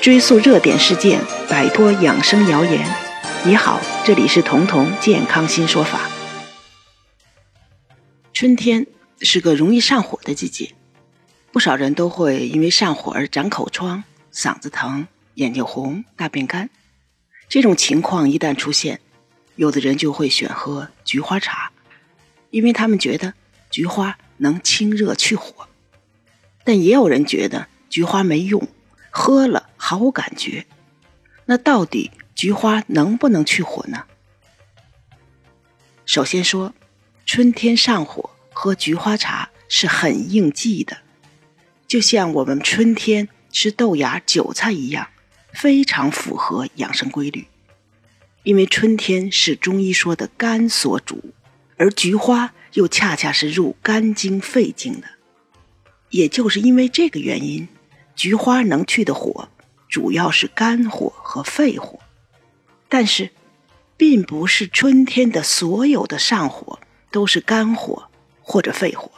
追溯热点事件，摆脱养生谣言。你好，这里是彤彤健康新说法。春天是个容易上火的季节，不少人都会因为上火而长口疮、嗓子疼、眼睛红、大便干。这种情况一旦出现，有的人就会选喝菊花茶，因为他们觉得菊花能清热去火。但也有人觉得菊花没用，喝了毫无感觉。那到底菊花能不能去火呢？首先说，春天上火喝菊花茶是很应季的，就像我们春天吃豆芽、韭菜一样，非常符合养生规律。因为春天是中医说的肝所主，而菊花又恰恰是入肝经、肺经的。也就是因为这个原因，菊花能去的火主要是肝火和肺火，但是，并不是春天的所有的上火都是肝火或者肺火。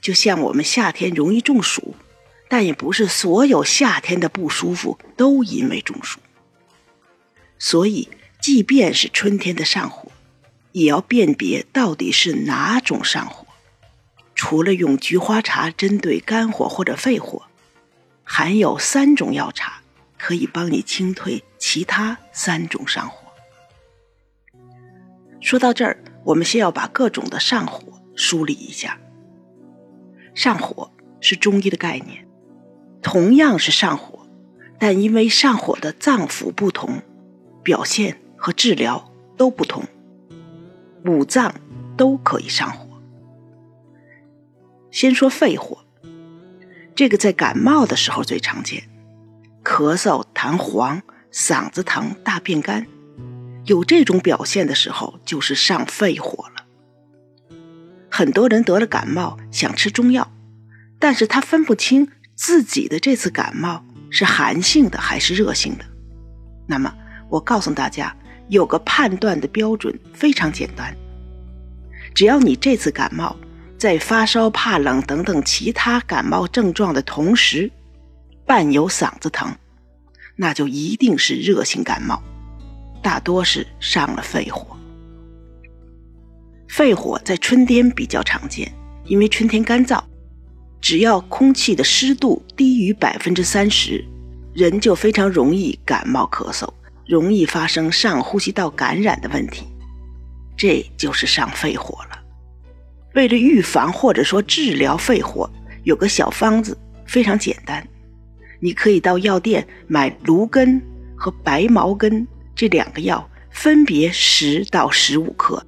就像我们夏天容易中暑，但也不是所有夏天的不舒服都因为中暑。所以，即便是春天的上火，也要辨别到底是哪种上火。除了用菊花茶针对肝火或者肺火，还有三种药茶可以帮你清退其他三种上火。说到这儿，我们先要把各种的上火梳理一下。上火是中医的概念，同样是上火，但因为上火的脏腑不同，表现和治疗都不同，五脏都可以上火。先说肺火，这个在感冒的时候最常见，咳嗽、痰黄、嗓子疼、大便干，有这种表现的时候就是上肺火了。很多人得了感冒想吃中药，但是他分不清自己的这次感冒是寒性的还是热性的。那么我告诉大家，有个判断的标准非常简单，只要你这次感冒。在发烧、怕冷等等其他感冒症状的同时，伴有嗓子疼，那就一定是热性感冒，大多是上了肺火。肺火在春天比较常见，因为春天干燥，只要空气的湿度低于百分之三十，人就非常容易感冒咳嗽，容易发生上呼吸道感染的问题，这就是上肺火了。为了预防或者说治疗肺火，有个小方子非常简单，你可以到药店买芦根和白茅根这两个药，分别十到十五克，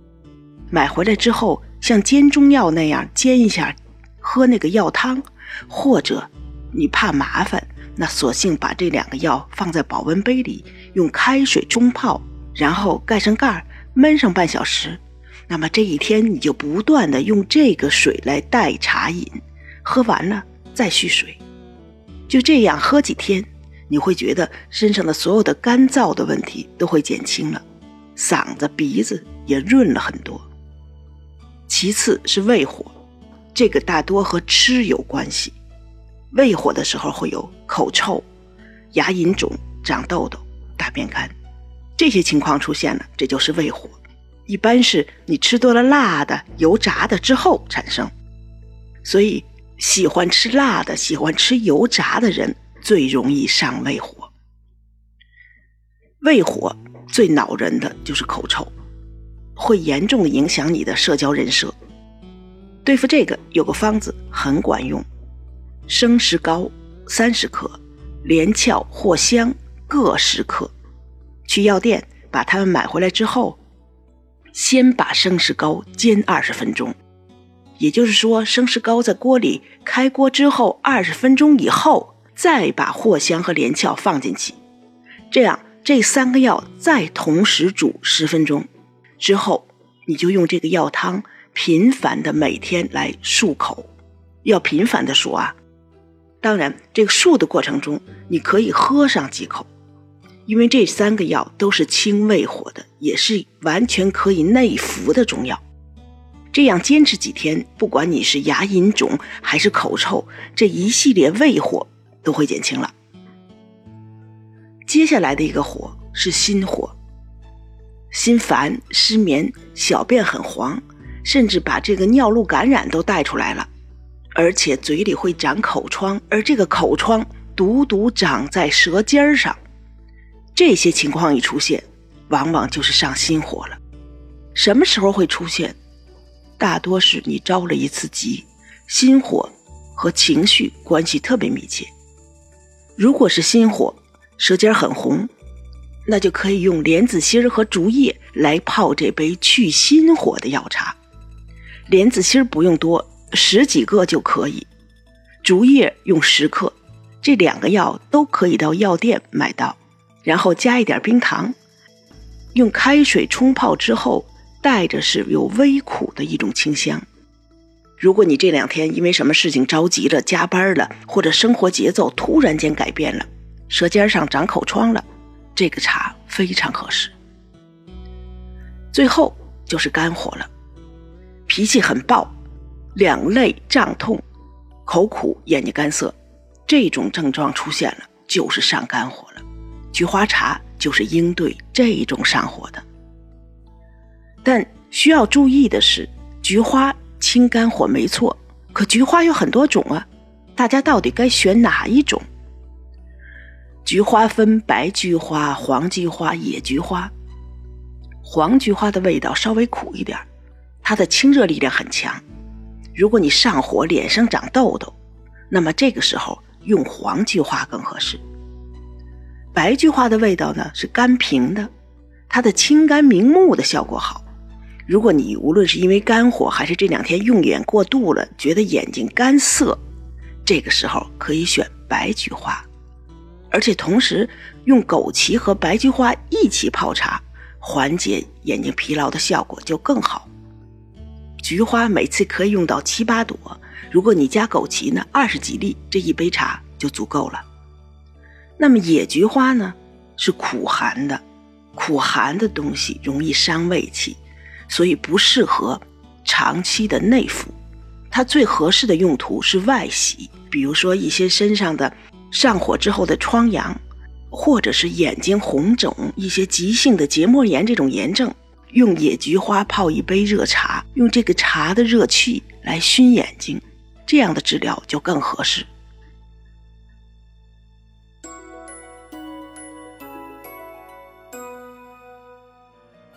买回来之后像煎中药那样煎一下，喝那个药汤，或者你怕麻烦，那索性把这两个药放在保温杯里，用开水冲泡，然后盖上盖儿，焖上半小时。那么这一天你就不断的用这个水来代茶饮，喝完了再续水，就这样喝几天，你会觉得身上的所有的干燥的问题都会减轻了，嗓子鼻子也润了很多。其次是胃火，这个大多和吃有关系，胃火的时候会有口臭、牙龈肿、长痘痘、大便干，这些情况出现了，这就是胃火。一般是你吃多了辣的、油炸的之后产生，所以喜欢吃辣的、喜欢吃油炸的人最容易上胃火。胃火最恼人的就是口臭，会严重的影响你的社交人设。对付这个有个方子很管用：生石膏三十克，连翘、藿香各十克。去药店把它们买回来之后。先把生石膏煎二十分钟，也就是说，生石膏在锅里开锅之后二十分钟以后，再把藿香和连翘放进去，这样这三个药再同时煮十分钟之后，你就用这个药汤频繁的每天来漱口，要频繁的漱啊。当然，这个漱的过程中，你可以喝上几口。因为这三个药都是清胃火的，也是完全可以内服的中药。这样坚持几天，不管你是牙龈肿还是口臭，这一系列胃火都会减轻了。接下来的一个火是心火，心烦、失眠、小便很黄，甚至把这个尿路感染都带出来了，而且嘴里会长口疮，而这个口疮独独长在舌尖上。这些情况一出现，往往就是上心火了。什么时候会出现？大多是你着了一次急，心火和情绪关系特别密切。如果是心火，舌尖很红，那就可以用莲子心和竹叶来泡这杯去心火的药茶。莲子心不用多，十几个就可以；竹叶用十克，这两个药都可以到药店买到。然后加一点冰糖，用开水冲泡之后，带着是有微苦的一种清香。如果你这两天因为什么事情着急了、加班了，或者生活节奏突然间改变了，舌尖上长口疮了，这个茶非常合适。最后就是肝火了，脾气很暴，两肋胀痛、口苦、眼睛干涩，这种症状出现了，就是上肝火了。菊花茶就是应对这种上火的，但需要注意的是，菊花清肝火没错，可菊花有很多种啊，大家到底该选哪一种？菊花分白菊花、黄菊花、野菊花。黄菊花的味道稍微苦一点，它的清热力量很强。如果你上火、脸上长痘痘，那么这个时候用黄菊花更合适。白菊花的味道呢是甘平的，它的清肝明目的效果好。如果你无论是因为肝火，还是这两天用眼过度了，觉得眼睛干涩，这个时候可以选白菊花，而且同时用枸杞和白菊花一起泡茶，缓解眼睛疲劳的效果就更好。菊花每次可以用到七八朵，如果你加枸杞呢，二十几粒，这一杯茶就足够了。那么野菊花呢，是苦寒的，苦寒的东西容易伤胃气，所以不适合长期的内服。它最合适的用途是外洗，比如说一些身上的上火之后的疮疡，或者是眼睛红肿、一些急性的结膜炎这种炎症，用野菊花泡一杯热茶，用这个茶的热气来熏眼睛，这样的治疗就更合适。